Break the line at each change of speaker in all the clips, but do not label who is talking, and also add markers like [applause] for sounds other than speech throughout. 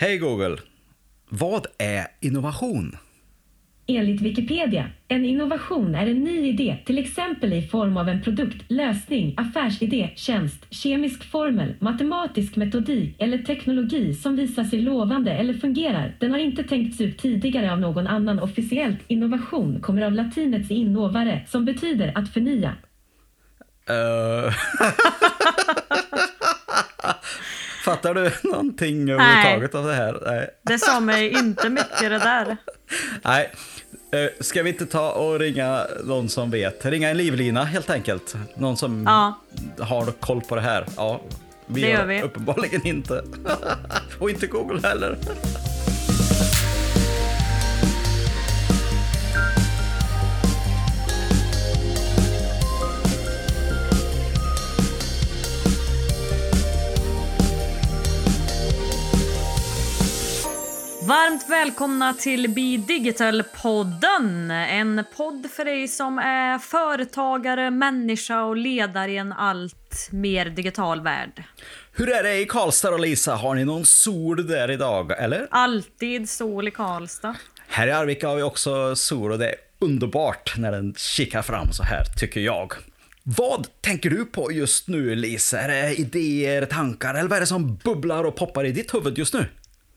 Hej Google! Vad är innovation?
Enligt Wikipedia, en innovation är en ny idé, till exempel i form av en produkt, lösning, affärsidé, tjänst, kemisk formel, matematisk metodik eller teknologi som visar sig lovande eller fungerar. Den har inte tänkts ut tidigare av någon annan officiellt. Innovation kommer av latinets innovare som betyder att förnya.
Uh... [laughs] Fattar du [laughs] någonting överhuvudtaget av det här?
Nej. Det sa mig inte mycket det där. [laughs]
Nej. Eh, ska vi inte ta och ringa någon som vet? Ringa en livlina helt enkelt. Någon som ja. har koll på det här. Ja,
vi det gör vi.
uppenbarligen inte. [laughs] och inte Google heller.
Varmt välkomna till Be Digital-podden. En podd för dig som är företagare, människa och ledare i en allt mer digital värld.
Hur är det i Karlstad och Lisa? Har ni någon sol där idag, eller?
Alltid sol i Karlstad.
Här i Arvika har vi också sol och det är underbart när den kikar fram så här, tycker jag. Vad tänker du på just nu, Lisa? Är det idéer, tankar eller vad är det som bubblar och poppar i ditt huvud just nu?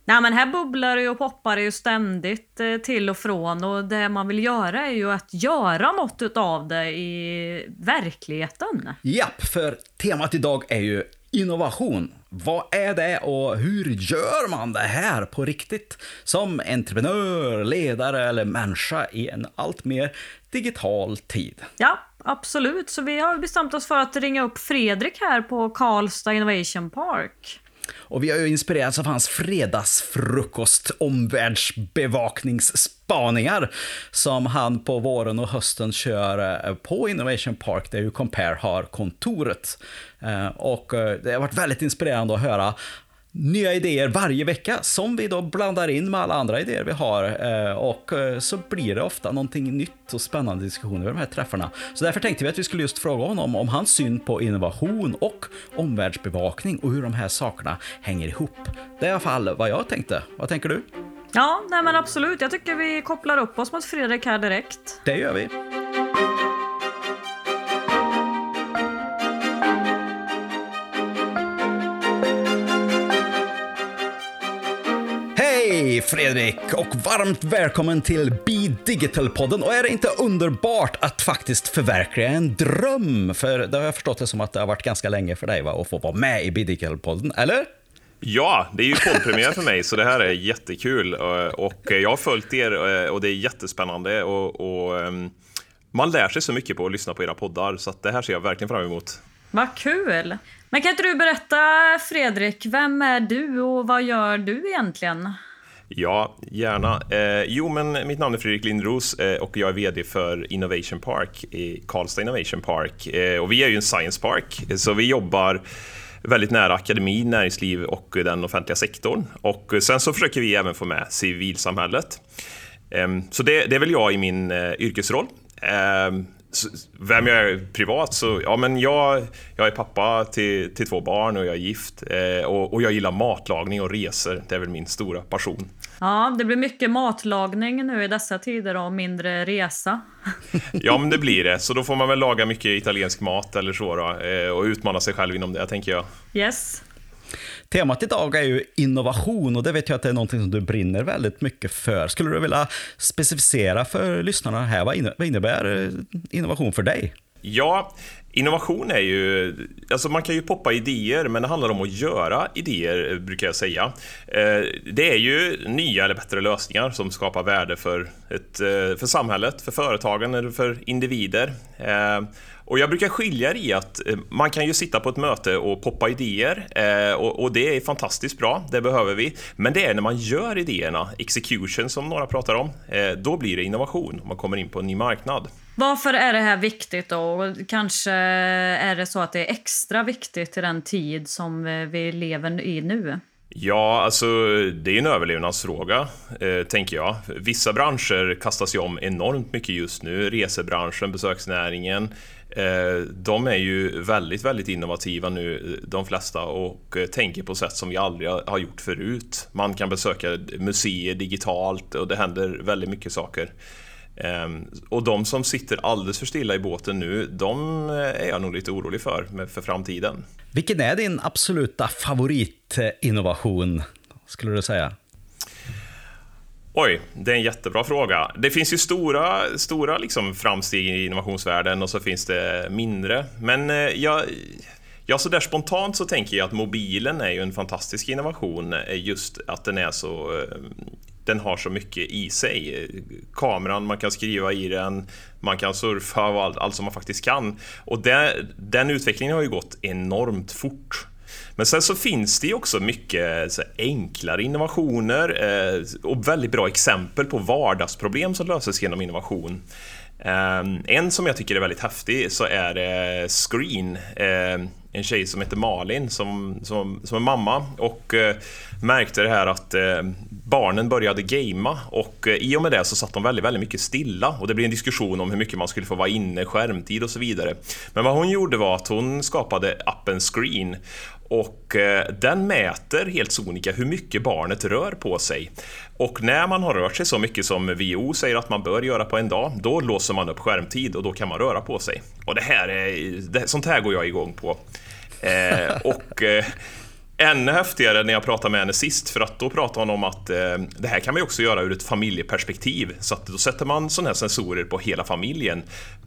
Nej men här bubblar det och poppar det ju ständigt eh, till och från och det man vill göra är ju att göra något av det i verkligheten.
Japp, för temat idag är ju innovation. Vad är det och hur gör man det här på riktigt? Som entreprenör, ledare eller människa i en allt mer digital tid.
Ja, absolut. Så vi har bestämt oss för att ringa upp Fredrik här på Karlstad Innovation Park.
Och vi har ju inspirerats av hans fredagsfrukost omvärldsbevakningsspaningar som han på våren och hösten kör eh, på Innovation Park där ju Compare har kontoret. Eh, och eh, det har varit väldigt inspirerande att höra nya idéer varje vecka som vi då blandar in med alla andra idéer vi har. Eh, och eh, så blir det ofta någonting nytt och spännande diskussioner vid de här träffarna. Så därför tänkte vi att vi skulle just fråga honom om hans syn på innovation och omvärldsbevakning och hur de här sakerna hänger ihop. Det är i alla fall vad jag tänkte. Vad tänker du?
Ja, nej men absolut. Jag tycker vi kopplar upp oss mot Fredrik här direkt.
Det gör vi. Hej Fredrik och varmt välkommen till Be Digital-podden. Och är det inte underbart att faktiskt förverkliga en dröm? För det har jag förstått det som att det har varit ganska länge för dig va, att få vara med i Be Digital-podden, eller?
Ja, det är ju poddpremiär för mig, så det här är jättekul. Och jag har följt er och det är jättespännande. Och, och ehm, man lär sig så mycket på att lyssna på era poddar, så det här ser jag verkligen fram emot.
Vad kul! Men kan inte du berätta, Fredrik, vem är du och vad gör du egentligen?
Ja, gärna. Eh, jo, men mitt namn är Fredrik Lindros eh, och jag är VD för Innovation Park i Karlstad Innovation Park. Eh, och vi är ju en science park, så vi jobbar väldigt nära akademi, näringsliv och den offentliga sektorn. Och sen så försöker vi även få med civilsamhället. Ehm, så det, det är väl jag i min eh, yrkesroll. Ehm, vem jag är privat så, ja men jag, jag är pappa till, till två barn och jag är gift. Eh, och, och, jag gillar matlagning och resor. Det är väl min stora passion.
Ja, det blir mycket matlagning nu i dessa tider och mindre resa. [laughs]
ja, men det blir det. Så då får man väl laga mycket italiensk mat eller så då, eh, och utmana sig själv inom det, tänker jag.
Yes.
Temat idag är ju innovation och det vet jag att det är någonting som du brinner väldigt mycket för. Skulle du vilja specificera för lyssnarna här, vad innebär eh, innovation för dig?
Ja, innovation är ju... Alltså man kan ju poppa idéer, men det handlar om att göra idéer, eh, brukar jag säga. Eh, det är ju nya eller bättre lösningar som skapar värde för, ett, för samhället, för företagen eller för individer. Och jag brukar skilja i att eh, man kan ju sitta på ett möte och poppa idéer eh, och, det är fantastiskt bra, det behöver vi. Men det är när man gör idéerna, execution som några pratar om, eh, då blir det innovation, man kommer in på en ny marknad.
Varför är det här viktigt då? Kanske är det så att det är extra viktigt i den tid som vi lever i nu?
Ja, alltså det är en överlevnadsfråga, eh, tänker jag. Vissa branscher kastas ju om enormt mycket just nu. Resebranschen, besöksnäringen. Eh, de är ju väldigt, väldigt innovativa nu, de flesta, och eh, tänker på sätt som vi aldrig har gjort förut. Man kan besöka museer digitalt och det händer väldigt mycket saker. Ehm, och de som sitter alldeles för stilla i båten nu, de eh, är jag nog lite orolig för, för framtiden.
Vilken är din absoluta favoritinnovation, skulle du säga?
Oj, det är en jättebra fråga. Det finns ju stora, stora liksom framsteg i innovationsvärlden och så finns det mindre. Men eh, jag, ja, så där spontant så tänker jag att mobilen är ju en fantastisk innovation. Eh, just att den är så eh, den har så mycket i sig. Kameran, man kan skriva i den, man kan surfa och allt, allt som man faktiskt kan. Och det, den utvecklingen har ju gått enormt fort. Men sen så finns det ju också mycket enklare innovationer eh, och väldigt bra exempel på vardagsproblem som löses genom innovation. Eh, en som jag tycker är väldigt häftig så är det Screen, eh, en tjej som heter Malin som, som, som är mamma och eh, märkte det här att eh, barnen började gamea och i och med det så satt de väldigt, väldigt mycket stilla och det blev en diskussion om hur mycket man skulle få vara inne, skärmtid och så vidare. Men vad hon gjorde var att hon skapade appen Screen och eh, den mäter helt sonika hur mycket barnet rör på sig. Och när man har rört sig så mycket som WHO säger att man bör göra på en dag, då låser man upp skärmtid och då kan man röra på sig. Och det här är, det, sånt här går jag igång på. Eh, och eh, ännu häftigare när jag pratade med henne sist, för att då pratade hon om att eh, det här kan man också göra ur ett familjeperspektiv. Så att då sätter man sådana här sensorer på hela familjen.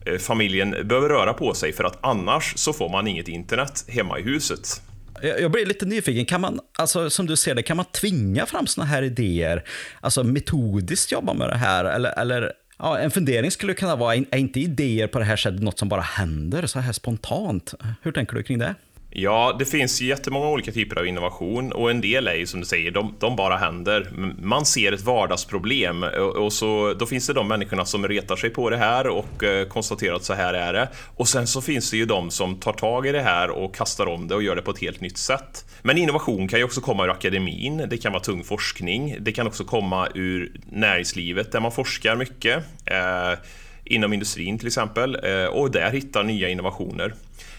Eh, familjen behöver röra på sig för att annars så får man inget internet hemma i huset.
Jag blir lite nyfiken, kan man, alltså, som du ser det, kan man tvinga fram såna här idéer? Alltså metodiskt jobba med det här? Eller, eller ja, en fundering skulle kunna vara, är inte idéer på det här sättet något som bara händer så här spontant? Hur tänker du kring det?
Ja, det finns jättemånga olika typer av innovation och en del är ju som du säger, de, de bara händer. Man ser ett vardagsproblem och, så, då finns det de människorna som retar sig på det här och eh, konstaterar att så här är det. Och sen så finns det ju de som tar tag i det här och kastar om det och gör det på ett helt nytt sätt. Men innovation kan ju också komma ur akademin, det kan vara tung forskning, det kan också komma ur näringslivet där man forskar mycket. Eh, inom industrin till exempel eh, och där hittar nya innovationer.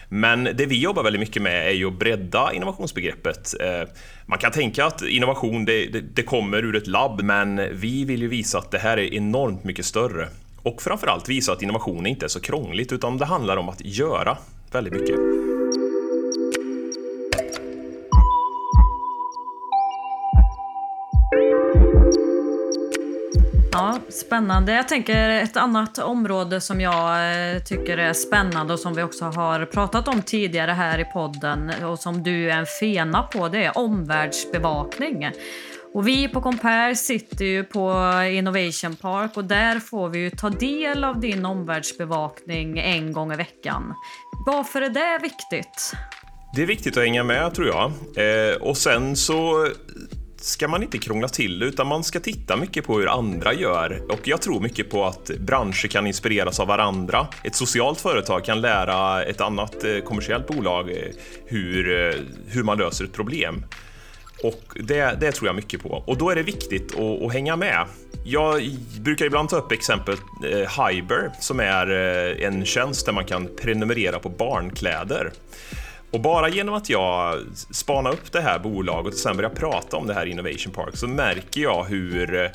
Men det vi jobbar väldigt mycket med är ju att bredda innovationsbegreppet. Eh, man kan tänka att innovation det, det, det kommer ur ett labb, men vi vill ju visa att det här är enormt mycket större. Och framförallt visa att innovation inte är så krångligt, utan det handlar om att göra väldigt mycket.
Spännande. Jag tänker ett annat område som jag eh, tycker är spännande och som vi också har pratat om tidigare här i podden och som du är en fena på, det är omvärldsbevakning. Och vi på Compare sitter ju på Innovation Park och där får vi ju ta del av din omvärldsbevakning en gång i veckan. Varför är det viktigt?
Det är viktigt att hänga med tror jag. Eh, och sen så ska man inte krångla till utan man ska titta mycket på hur andra gör. Och jag tror mycket på att branscher kan inspireras av varandra. Ett socialt företag kan lära ett annat eh, kommersiellt bolag eh, hur, eh, hur man löser ett problem. Och det, det, tror jag mycket på. Och då är det viktigt att, att hänga med. Jag brukar ibland ta upp exemplet eh, Hyber som är eh, en tjänst där man kan prenumerera på barnkläder. Och bara genom att jag spanar upp det här bolaget och sen börjar prata om det här Innovation Park så märker jag hur,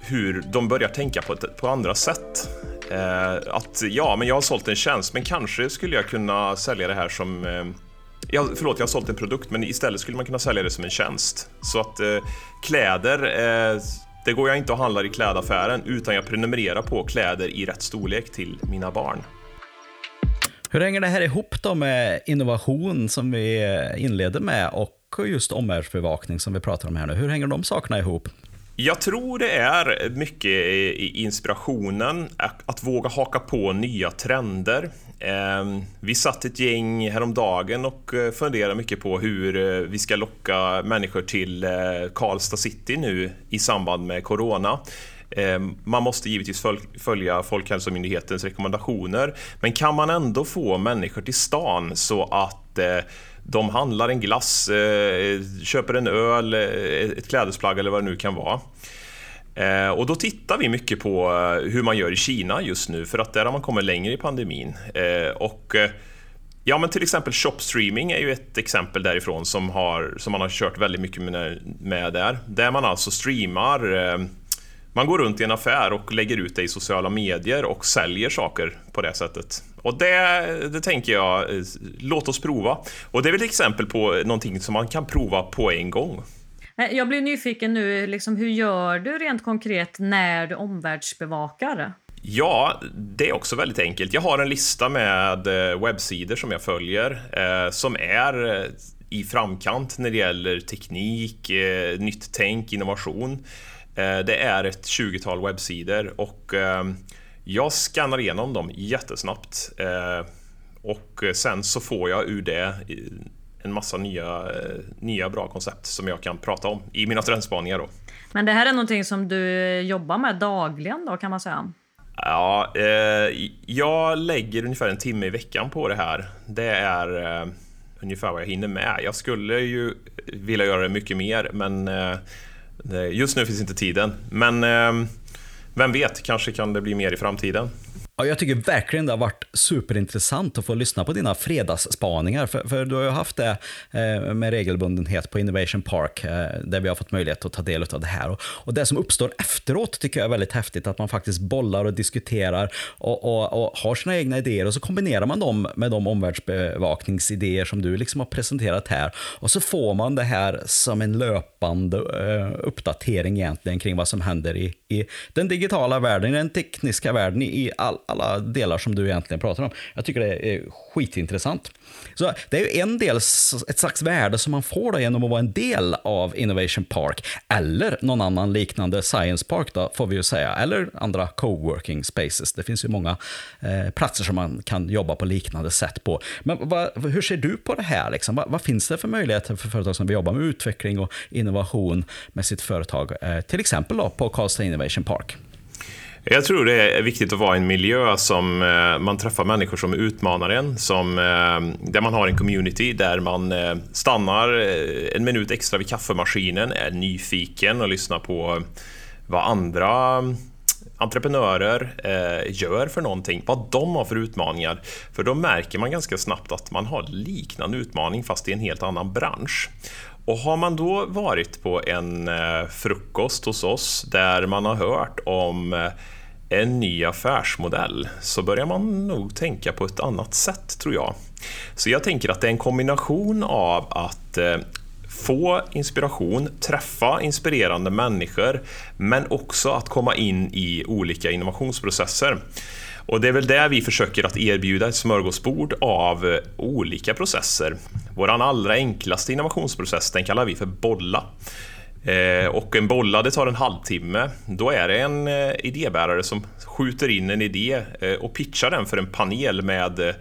hur de börjar tänka på, ett, på andra sätt. Eh, att ja, men jag har sålt en tjänst, men kanske skulle jag kunna sälja det här som eh, Ja, förlåt, jag har sålt en produkt, men istället skulle man kunna sälja det som en tjänst. Så att eh, kläder, eh, det går jag inte och handlar i klädaffären, utan jag prenumererar på kläder i rätt storlek till mina barn.
Hur hänger det här ihop då med innovation som vi inleder med och just omvärldsbevakning som vi pratar om här nu? Hur hänger de sakerna ihop?
Jag tror det är mycket inspirationen, att våga haka på nya trender. Ehm, vi satt ett gäng häromdagen och eh, funderade mycket på hur eh, vi ska locka människor till eh, Karlstad city nu i samband med Corona. Ehm, man måste givetvis följa Folkhälsomyndighetens rekommendationer, men kan man ändå få människor till stan så att eh, de handlar en glass, eh, köper en öl, eh, ett klädesplagg eller vad det nu kan vara. Ehm, och då tittar vi mycket på hur man gör i Kina just nu, för att där har man kommit längre i pandemin. Ehm, och Ja, men till exempel shopstreaming är ju ett exempel därifrån som, har, som man har kört väldigt mycket med, med där. Där man alltså streamar man går runt i en affär och lägger ut det i sociala medier och säljer saker på det sättet. Och det, det tänker jag, eh, låt oss prova. Och det är väl ett exempel på någonting som man kan prova på en gång.
Jag blir nyfiken nu, liksom, hur gör du rent konkret när du omvärldsbevakar?
Ja, det är också väldigt enkelt. Jag har en lista med eh, webbsidor som jag följer eh, som är i framkant när det gäller teknik, nytt tänk, innovation. Eh, det är ett 20-tal webbsidor och ehm, jag skannar igenom dem jättesnabbt. Eh, och sen så får jag ur det en massa nya, eh, nya bra koncept som jag kan prata om i mina trendspaningar. Då.
Men det här är någonting som du jobbar med dagligen då kan man säga?
Ja, eh, jag lägger ungefär en timme i veckan på det här. Det är eh, ungefär vad jag hinner med. Jag skulle ju vilja göra det mycket mer, men eh, Eh, just nu finns inte tiden, men ehm, vem vet, kanske kan det bli mer i framtiden.
Ja, jag tycker verkligen det har varit superintressant att få lyssna på dina fredagsspaningar. För, för du har ju haft det eh, med regelbundenhet på Innovation Park, eh, där vi har fått möjlighet att ta del av det här. Och, och, det som uppstår efteråt tycker jag är väldigt häftigt, att man faktiskt bollar och diskuterar och, och, och, har sina egna idéer och så kombinerar man dem med de omvärldsbevakningsidéer som du liksom har presenterat här. Och så får man det här som en löpande eh, uppdatering egentligen kring vad som händer i, i den digitala världen, i den tekniska världen, i all, alla delar som du egentligen pratar om. Jag tycker det är skitintressant. Så det är ju en del, ett slags värde som man får då genom att vara en del av Innovation Park, eller någon annan liknande Science Park då, får vi ju säga, eller andra coworking spaces. Det finns ju många eh, platser som man kan jobba på liknande sätt på. Men vad, hur ser du på det här? Liksom? Vad, vad, finns det för möjligheter för företag som vill jobba med utveckling och innovation med sitt företag, eh, till exempel då på Karlstad Innovation Park?
Jag tror det är viktigt att vara i en miljö som eh, man träffar människor som utmanar en, som, eh, där man har en community, där man eh, stannar en minut extra vid kaffemaskinen, är nyfiken och lyssnar på vad andra entreprenörer gör för någonting, vad de har för utmaningar. För då märker man ganska snabbt att man har liknande utmaning fast i en helt annan bransch. Och har man då varit på en frukost hos oss där man har hört om en ny affärsmodell så börjar man nog tänka på ett annat sätt tror jag. Så jag tänker att det är en kombination av att eh, få inspiration, träffa inspirerande människor, men också att komma in i olika innovationsprocesser. Och det är väl där vi försöker att erbjuda ett smörgåsbord av eh, olika processer. Vår allra enklaste innovationsprocess den kallar vi för bolla. Eh, och en bollade tar en halvtimme. Då är det en eh, idébärare som skjuter in en idé eh, och pitchar den för en panel med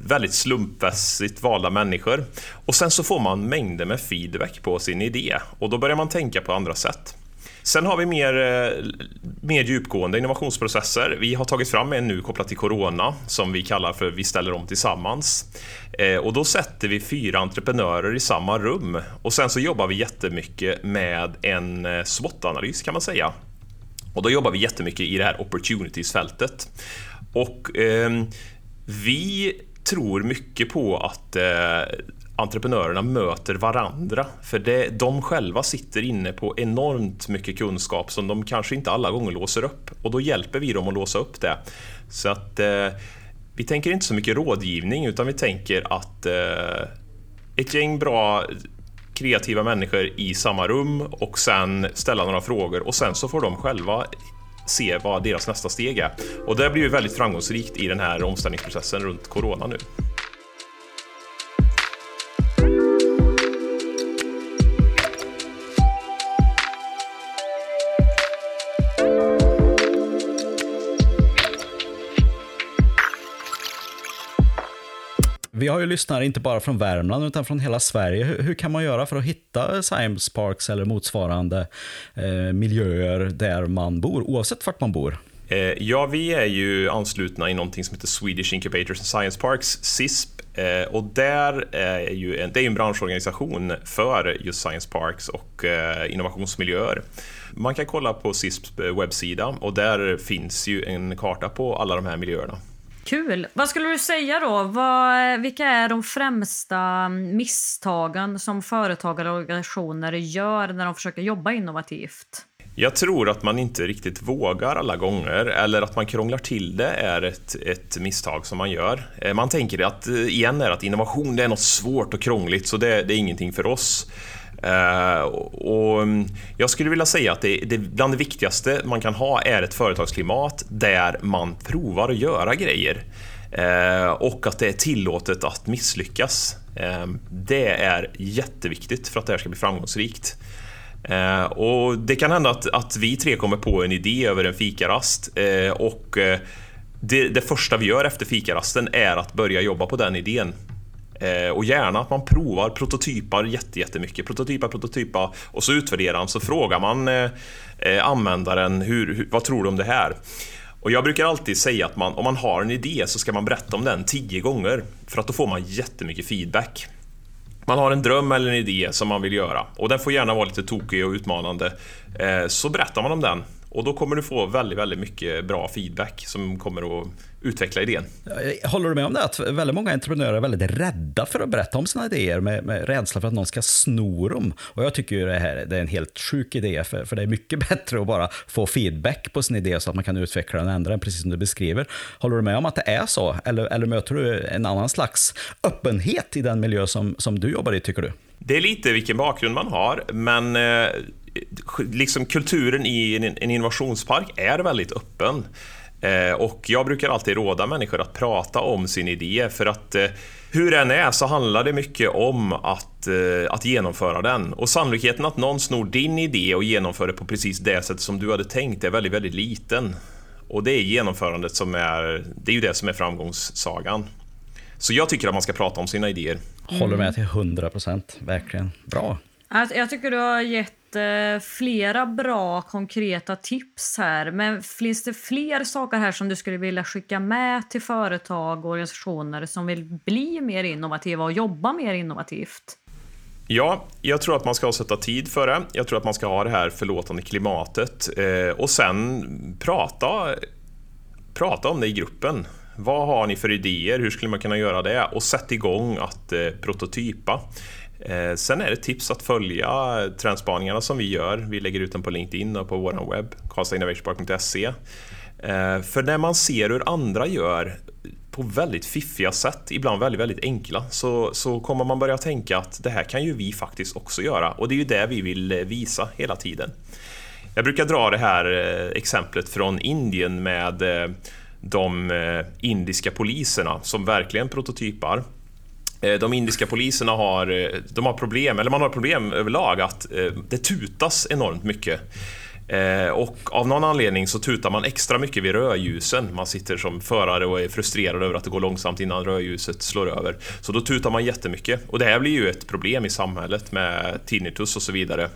väldigt slumpmässigt valda människor. Och sen så får man mängder med feedback på sin idé och då börjar man tänka på andra sätt. Sen har vi mer, eh, mer djupgående innovationsprocesser. Vi har tagit fram en nu kopplat till Corona som vi kallar för Vi ställer om tillsammans. Eh, och då sätter vi fyra entreprenörer i samma rum och sen så jobbar vi jättemycket med en eh, SWOT-analys kan man säga. Och då jobbar vi jättemycket i det här opportunities-fältet. Och eh, vi tror mycket på att eh, entreprenörerna möter varandra. För det, de själva sitter inne på enormt mycket kunskap som de kanske inte alla gånger låser upp. Och då hjälper vi dem att låsa upp det. Så att eh, vi tänker inte så mycket rådgivning utan vi tänker att eh, ett gäng bra kreativa människor i samma rum och sen ställa några frågor och sen så får de själva se vad deras nästa steg är. Och det blir ju väldigt framgångsrikt i den här omställningsprocessen runt corona nu.
Har ju lyssnare inte bara från Värmland utan från hela Sverige. Hur, hur kan man göra för att hitta science parks eller motsvarande eh, miljöer där man bor, oavsett vart man bor?
Eh, ja, vi är ju anslutna i någonting som heter Swedish Incubators and Science Parks, SISP. Eh, och där eh, är ju en, det är en branschorganisation för just Science Parks och eh, innovationsmiljöer. Man kan kolla på CISPs eh, webbsida och där finns ju en karta på alla de här miljöerna.
Kul! Vad skulle du säga då? Vad, vilka är de främsta misstagen som företagare och organisationer gör när de försöker jobba innovativt?
Jag tror att man inte riktigt vågar alla gånger, eller att man krånglar till det är ett, ett misstag som man gör. Eh, man tänker att, eh, igen, är att innovation det är något svårt och krångligt, så det, det är ingenting för oss. Uh, och mm, jag skulle vilja säga att det, det, bland det viktigaste man kan ha är ett företagsklimat där man provar att göra grejer. Uh, och att det är tillåtet att misslyckas. Uh, det är jätteviktigt för att det här ska bli framgångsrikt. Och det kan hända att, att vi tre kommer på en idé över en fikarast och det, det, första vi gör efter fikarasten är att börja jobba på den idén. Eh, och gärna att man provar, prototypar jättemycket. Prototypa, prototypa och så utvärderar man, så frågar man eh, eh, användaren hur, vad tror du om det här? Och jag brukar alltid säga att man, om man har en idé så ska man berätta om den tio gånger för att då får man jättemycket feedback. Man har en dröm eller en idé som man vill göra och den får gärna vara lite tokig och utmanande. Så berättar man om den och då kommer du få väldigt, väldigt mycket bra feedback som kommer att utveckla idén.
Håller du med om det? Att väldigt många entreprenörer är väldigt rädda för att berätta om sina idéer med, med rädsla för att någon ska sno dem. Och jag tycker ju det här det är en helt sjuk idé, för, för det är mycket [laughs] bättre att bara få feedback på sin idé så att man kan utveckla den och ändra den, precis som du beskriver. Håller du med om att det är så? Eller, eller möter du en annan slags öppenhet i den miljö som, som du jobbar i, tycker du?
Det är lite vilken bakgrund man har, men eh, liksom kulturen i en innovationspark är väldigt öppen. Eh, och jag brukar alltid råda människor att prata om sin idé för att eh, hur den är så handlar det mycket om att, eh, att genomföra den. Och sannolikheten att någon snor din idé och genomför det på precis det sätt som du hade tänkt är väldigt, väldigt liten. Och det är genomförandet som är, det är ju det som är framgångssagan. Så jag tycker att man ska prata om sina idéer.
Håller med till 100 procent, verkligen. Bra.
Jag tycker du har gett Eh, flera bra konkreta tips här. Men finns det fler saker här som du skulle vilja skicka med till företag och organisationer som vill bli mer innovativa och jobba mer innovativt?
Ja, jag tror att man ska sätta tid för det. Jag tror att man ska ha det här förlåtande klimatet eh, och sen prata, prata om det i gruppen. Vad har ni för idéer? Hur skulle man kunna göra det? Och sätt igång att eh, prototypa. Eh, sen är det tips att följa trendspaningarna som vi gör. Vi lägger ut den på LinkedIn och på vår webb, karlstadinnovationpark.se. Eh, för när man ser hur andra gör på väldigt fiffiga sätt, ibland väldigt, väldigt enkla, så, så kommer man börja tänka att det här kan ju vi faktiskt också göra. Och det är ju det vi vill eh, visa hela tiden. Jag brukar dra det här exemplet från Indien med de indiska poliserna som verkligen prototypar. Eh, de indiska poliserna har, eh, de har problem, eller man har problem överlag att eh, det tutas enormt mycket. Och av någon anledning så tutar man extra mycket vid rödljusen. Man sitter som förare och är frustrerad över att det går långsamt innan rödljuset slår över. Så då tutar man jättemycket. Och det här blir ju ett problem i samhället med tinnitus och så vidare.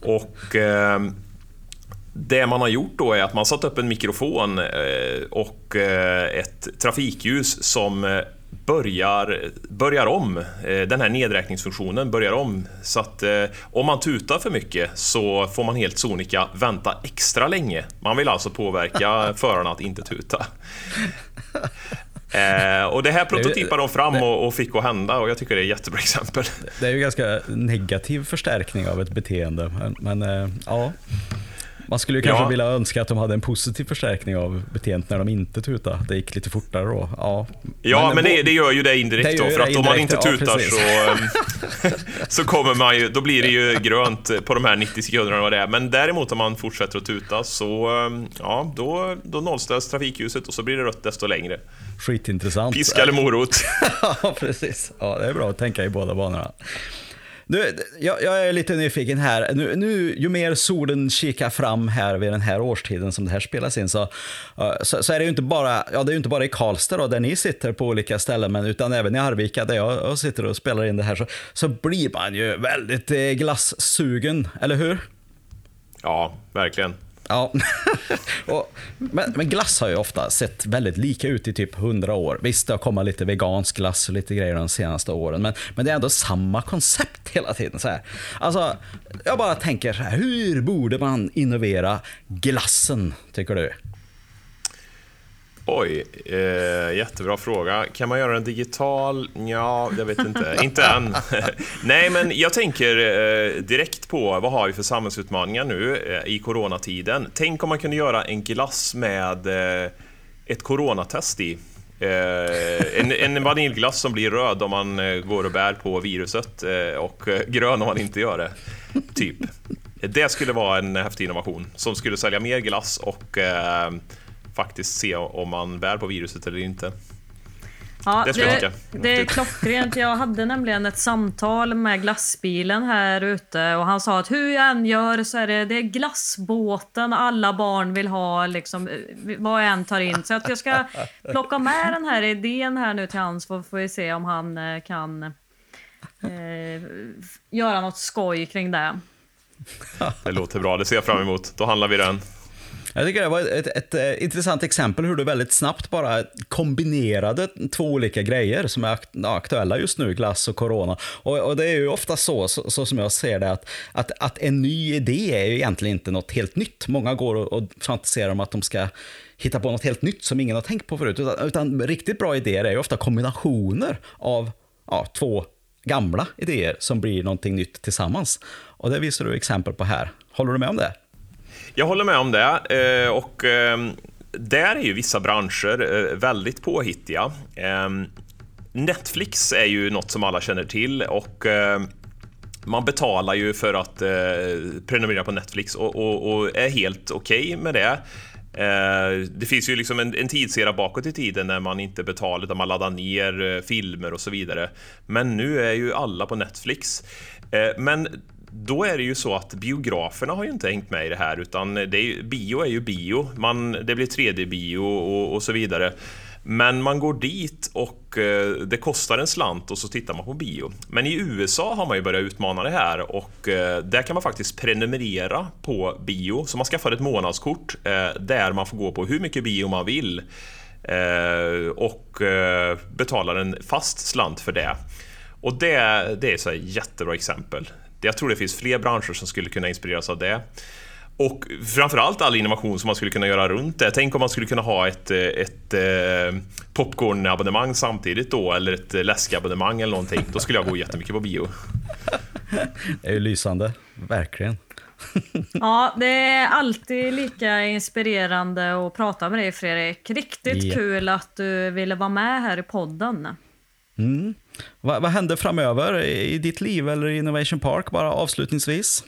Och det man har gjort då är att man satt upp en mikrofon och ett trafikljus som börjar, börjar om. Eh, den här nedräkningsfunktionen börjar om. Så att eh, om man tutar för mycket så får man helt sonika vänta extra länge. Man vill alltså påverka [laughs] förarna att inte tuta. Eh, och det här prototypar de fram och, och fick att hända och jag tycker det är ett jättebra exempel.
Det är ju ganska negativ förstärkning av ett beteende, men, men eh, ja. Man skulle ju kanske ja. vilja önska att de hade en positiv förstärkning av beteendet när de inte tutade. Det gick lite fortare då. Ja,
ja men, men det, det, gör ju det indirekt det då. För att om man inte tutar ja, så, ehm, [laughs] så kommer man ju, då blir det ju grönt på de här 90 sekunderna vad det är. Men däremot om man fortsätter att tuta så ehm, ja, då, då nollställs trafikljuset och så blir det rött desto längre.
Skitintressant.
Piska eller morot. [laughs]
ja, precis. Ja, det är bra att tänka i båda banorna. Nu, jag, jag, är lite nyfiken här. Nu, nu, ju mer solen kikar fram här vid den här årstiden som det här spelas in så, eh, så, så är det ju inte bara, ja, det är inte bara i Karlstad då, där ni sitter på olika ställen, men utan även i Arvika där jag, jag sitter och spelar in det här så, så blir man ju väldigt eh, glassugen, eller hur?
Ja, verkligen.
Ja, [laughs] och, men, men, glass har ju ofta sett väldigt lika ut i typ 100 år. Visst, det har kommit lite vegansk glass och lite grejer de senaste åren, men, men det är ändå samma koncept hela tiden. Så här. Alltså, jag bara tänker så här, hur borde man innovera glassen, tycker du?
Oj, eh, jättebra fråga. Kan man göra den digital? Ja, jag vet inte. [laughs] inte än. Nej, men jag tänker eh, direkt på vad har vi för samhällsutmaningar nu eh, i coronatiden. Tänk om man kunde göra en glass med eh, ett coronatest i. Eh, en, en vaniljglass som blir röd om man eh, går och bär på viruset och grön om man inte gör det. Typ. Det skulle vara en häftig innovation som skulle sälja mer glass och faktiskt se om man bär på viruset eller inte.
Ja, det, det, det är klockrent. Jag hade nämligen ett samtal med glassbilen här ute och han sa att hur jag än gör så är det, det är glassbåten alla barn vill ha, liksom, vad jag än tar in. Så att jag ska plocka med den här idén här nu till hans, så får vi se om han eh, kan eh, göra något skoj kring det.
Det låter bra, det ser jag fram emot. Då handlar vi den.
Jag tycker det var ett, ett, ett, intressant exempel hur du väldigt snabbt bara kombinerade två olika grejer som är aktuella just nu, glass och corona. Och, och det är ju ofta så, så, så, som jag ser det, att, att, att en ny idé är ju egentligen inte något helt nytt. Många går och, och fantiserar om att de ska hitta på något helt nytt som ingen har tänkt på förut. Utan, utan riktigt bra idéer är ju ofta kombinationer av ja, två gamla idéer som blir någonting nytt tillsammans. Och det visar du exempel på här. Håller du med om det?
Jag håller med om det. Eh, och ehm, där är ju vissa branscher eh, väldigt påhittiga. Ehm, Netflix är ju något som alla känner till och ehm, man betalar ju för att eh, prenumerera på Netflix och, och, och är helt okej okay med det. Det finns ju liksom en, en tidsera bakåt i tiden när man inte betalade, utan man laddade ner filmer och så vidare. Men nu är ju alla på Netflix. Men då är det ju så att biograferna har ju inte hängt med i det här, utan det är, bio är ju bio. Man, det blir 3D-bio och, och, så vidare. Men man går dit och eh, det kostar en slant och så tittar man på bio. Men i USA har man ju börjat utmana det här och eh, där kan man faktiskt prenumerera på bio. Så man skaffar ett månadskort eh, där man får gå på hur mycket bio man vill och betalar en fast slant för det. Och det, det är ett jättebra exempel. Jag tror det finns fler branscher som skulle kunna inspireras av det. Och framförallt all innovation som man skulle kunna göra runt det. Tänk om man skulle kunna ha ett, ett eh, popcornabonnemang samtidigt då, eller ett läskabonnemang eller någonting. Då skulle jag gå jättemycket på bio.
Det är ju lysande, verkligen. [laughs]
Ja, det är alltid lika inspirerande att prata med dig Fredrik. Riktigt yeah. kul att du ville vara med här i podden.
Mm. Vad, vad händer framöver i ditt liv eller i Innovation Park, bara avslutningsvis?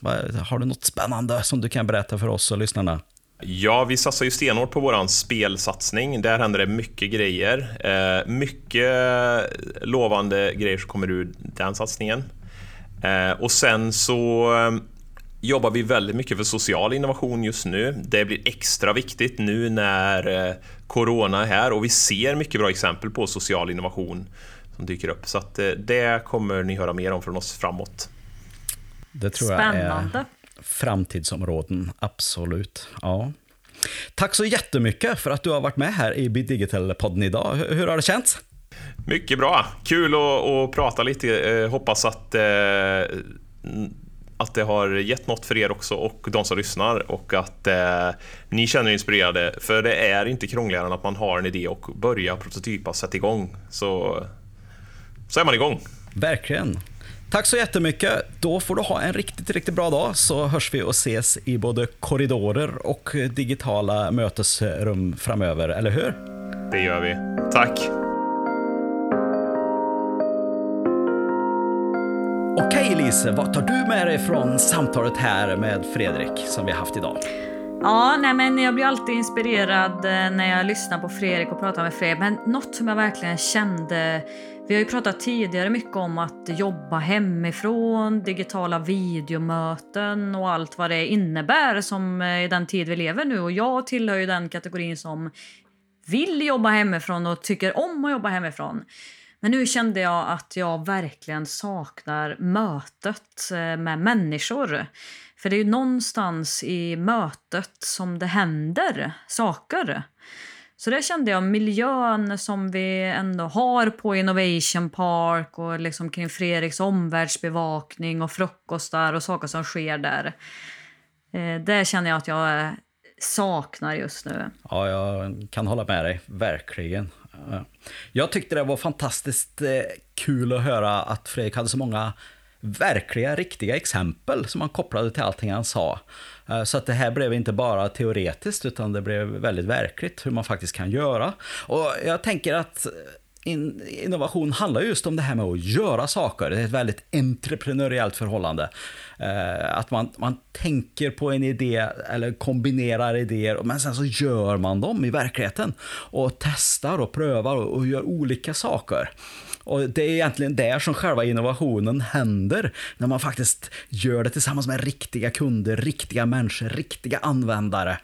Har du något spännande som du kan berätta för oss och lyssnarna?
Ja, vi satsar ju stenhårt på vår spelsatsning. Där händer det mycket grejer. Eh, mycket lovande grejer som kommer ur den satsningen. Eh, och sen så eh, jobbar vi väldigt mycket för social innovation just nu. Det blir extra viktigt nu när eh, corona är här och vi ser mycket bra exempel på social innovation som dyker upp. Så att eh, det kommer ni höra mer om från oss framåt.
Det tror Spännande. jag är framtidsområden, absolut. Ja. Tack så jättemycket för att du har varit med här i Digital-podden idag. Hur har det känts?
Mycket bra. Kul att, att prata lite. Eh, hoppas att, eh, att det har gett något för er också och de som lyssnar och att ni känner er inspirerade. För det är inte krångligare än att man har en idé och börja prototypa, sätta igång. Så så är man igång.
Verkligen. Tack så jättemycket. Då får du ha en riktigt, riktigt bra dag så hörs vi och ses i både korridorer och digitala mötesrum framöver, eller hur?
Det gör vi. Tack.
Okej Elise, vad tar du med dig från samtalet här med Fredrik som vi har haft idag?
Ja, nej men jag blir alltid inspirerad eh, när jag lyssnar på Fredrik och pratar med Fredrik. Men något som jag verkligen kände vi har ju pratat tidigare mycket om att jobba hemifrån, digitala videomöten och allt vad det innebär som eh, i den tid vi lever nu. Och jag tillhör ju den kategorin som vill jobba hemifrån och tycker om att jobba hemifrån. Men nu kände jag att jag verkligen saknar mötet eh, med människor. För det är ju någonstans i mötet som det händer saker. Så det kände jag, miljön som vi ändå har på Innovation Park och liksom kring Fredriks omvärldsbevakning och frukostar och saker som sker där. Eh, det känner jag att jag eh, saknar just nu.
Ja, jag kan hålla med dig, verkligen. Eh, jag tyckte det var fantastiskt eh, kul att höra att Fredrik hade så många verkliga, riktiga exempel som han kopplade till allting han sa. Eh, så att det här blev inte bara teoretiskt, utan det blev väldigt verkligt hur man faktiskt kan göra. Och jag tänker att eh, in, innovation handlar just om det här med att göra saker. Det är ett väldigt entreprenöriellt förhållande. Eh, att man, man tänker på en idé eller kombinerar idéer, men sen så gör man dem i verkligheten. Och testar och prövar och, och gör olika saker. Och det är egentligen där som själva innovationen händer, när man faktiskt gör det tillsammans med riktiga kunder, riktiga människor, riktiga användare.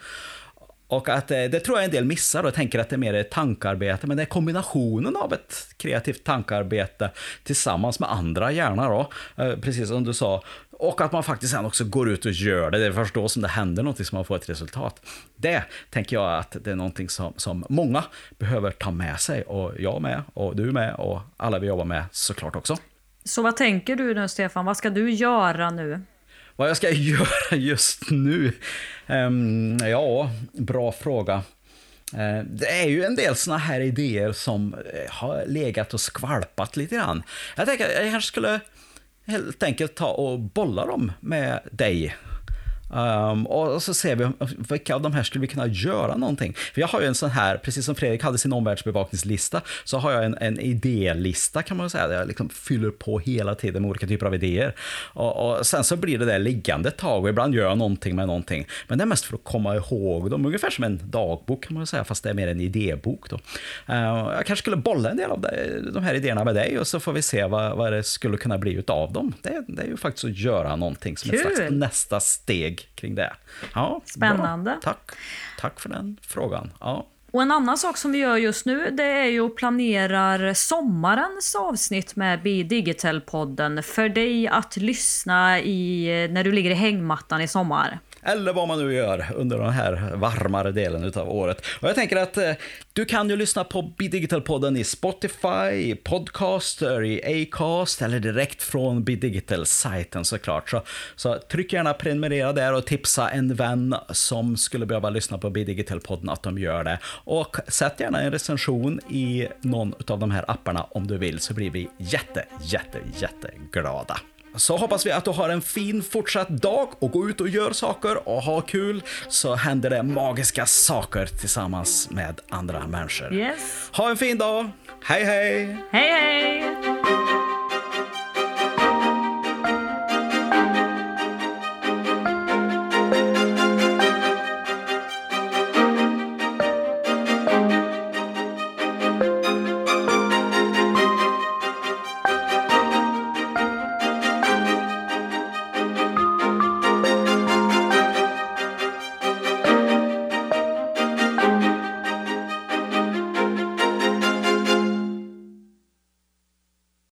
Och att eh, det tror jag en del missar och tänker att det är mer ett tankarbete, men det är kombinationen av ett kreativt tankarbete tillsammans med andra gärna då, eh, precis som du sa, och att man faktiskt sen också går ut och gör det. Det är först då som det händer någonting som man får ett resultat. Det tänker jag att det är någonting som, som många behöver ta med sig och jag med och du med och alla vi jobbar med såklart också.
Så vad tänker du nu Stefan? Vad ska du göra nu?
Vad jag ska [laughs] göra just nu? Um, ja, bra fråga. Eh, det är ju en del såna här idéer som eh, har legat och skvalpat lite grann. Jag tänker att jag kanske skulle helt enkelt ta och bolla dem med dig Um, och så ser vi vilka av de här skulle vi kunna göra någonting. För jag har ju en sån här, precis som Fredrik hade sin omvärldsbevakningslista, så har jag en, en idélista kan man säga, där jag liksom fyller på hela tiden med olika typer av idéer. Och, och, sen så blir det där liggande ett tag och ibland gör jag någonting med någonting. Men det är mest för att komma ihåg dem, ungefär som en dagbok kan man säga, fast det är mer en idébok. Då. Uh, jag kanske skulle bolla en del av de här idéerna med dig och så får vi se vad, vad det skulle kunna bli utav dem. Det, det är ju faktiskt att göra någonting som Kul. ett slags nästa steg kring det. Ja,
Spännande.
Bra. Tack. Tack för den frågan. Ja.
Och en annan sak som vi gör just nu det är ju att planera sommarens avsnitt med Be Digital-podden för dig att lyssna i när du ligger i hängmattan i sommar.
Eller vad man nu gör under den här varmare delen av året. Och jag tänker att eh, du kan ju lyssna på Bidigital-podden i Spotify, i Podcaster, i Acast eller direkt från Bidigital-sajten såklart. Så, så tryck gärna prenumerera där och tipsa en vän som skulle behöva lyssna på Bidigital-podden att de gör det. Och sätt gärna en recension i någon av de här apparna om du vill så blir vi jätte, jätte, jätteglada. Så hoppas vi att du har en fin fortsatt dag och gå ut och gör saker och ha kul så händer det magiska saker tillsammans med andra människor.
Yes.
Ha en fin dag. Hej hej!
Hej hej!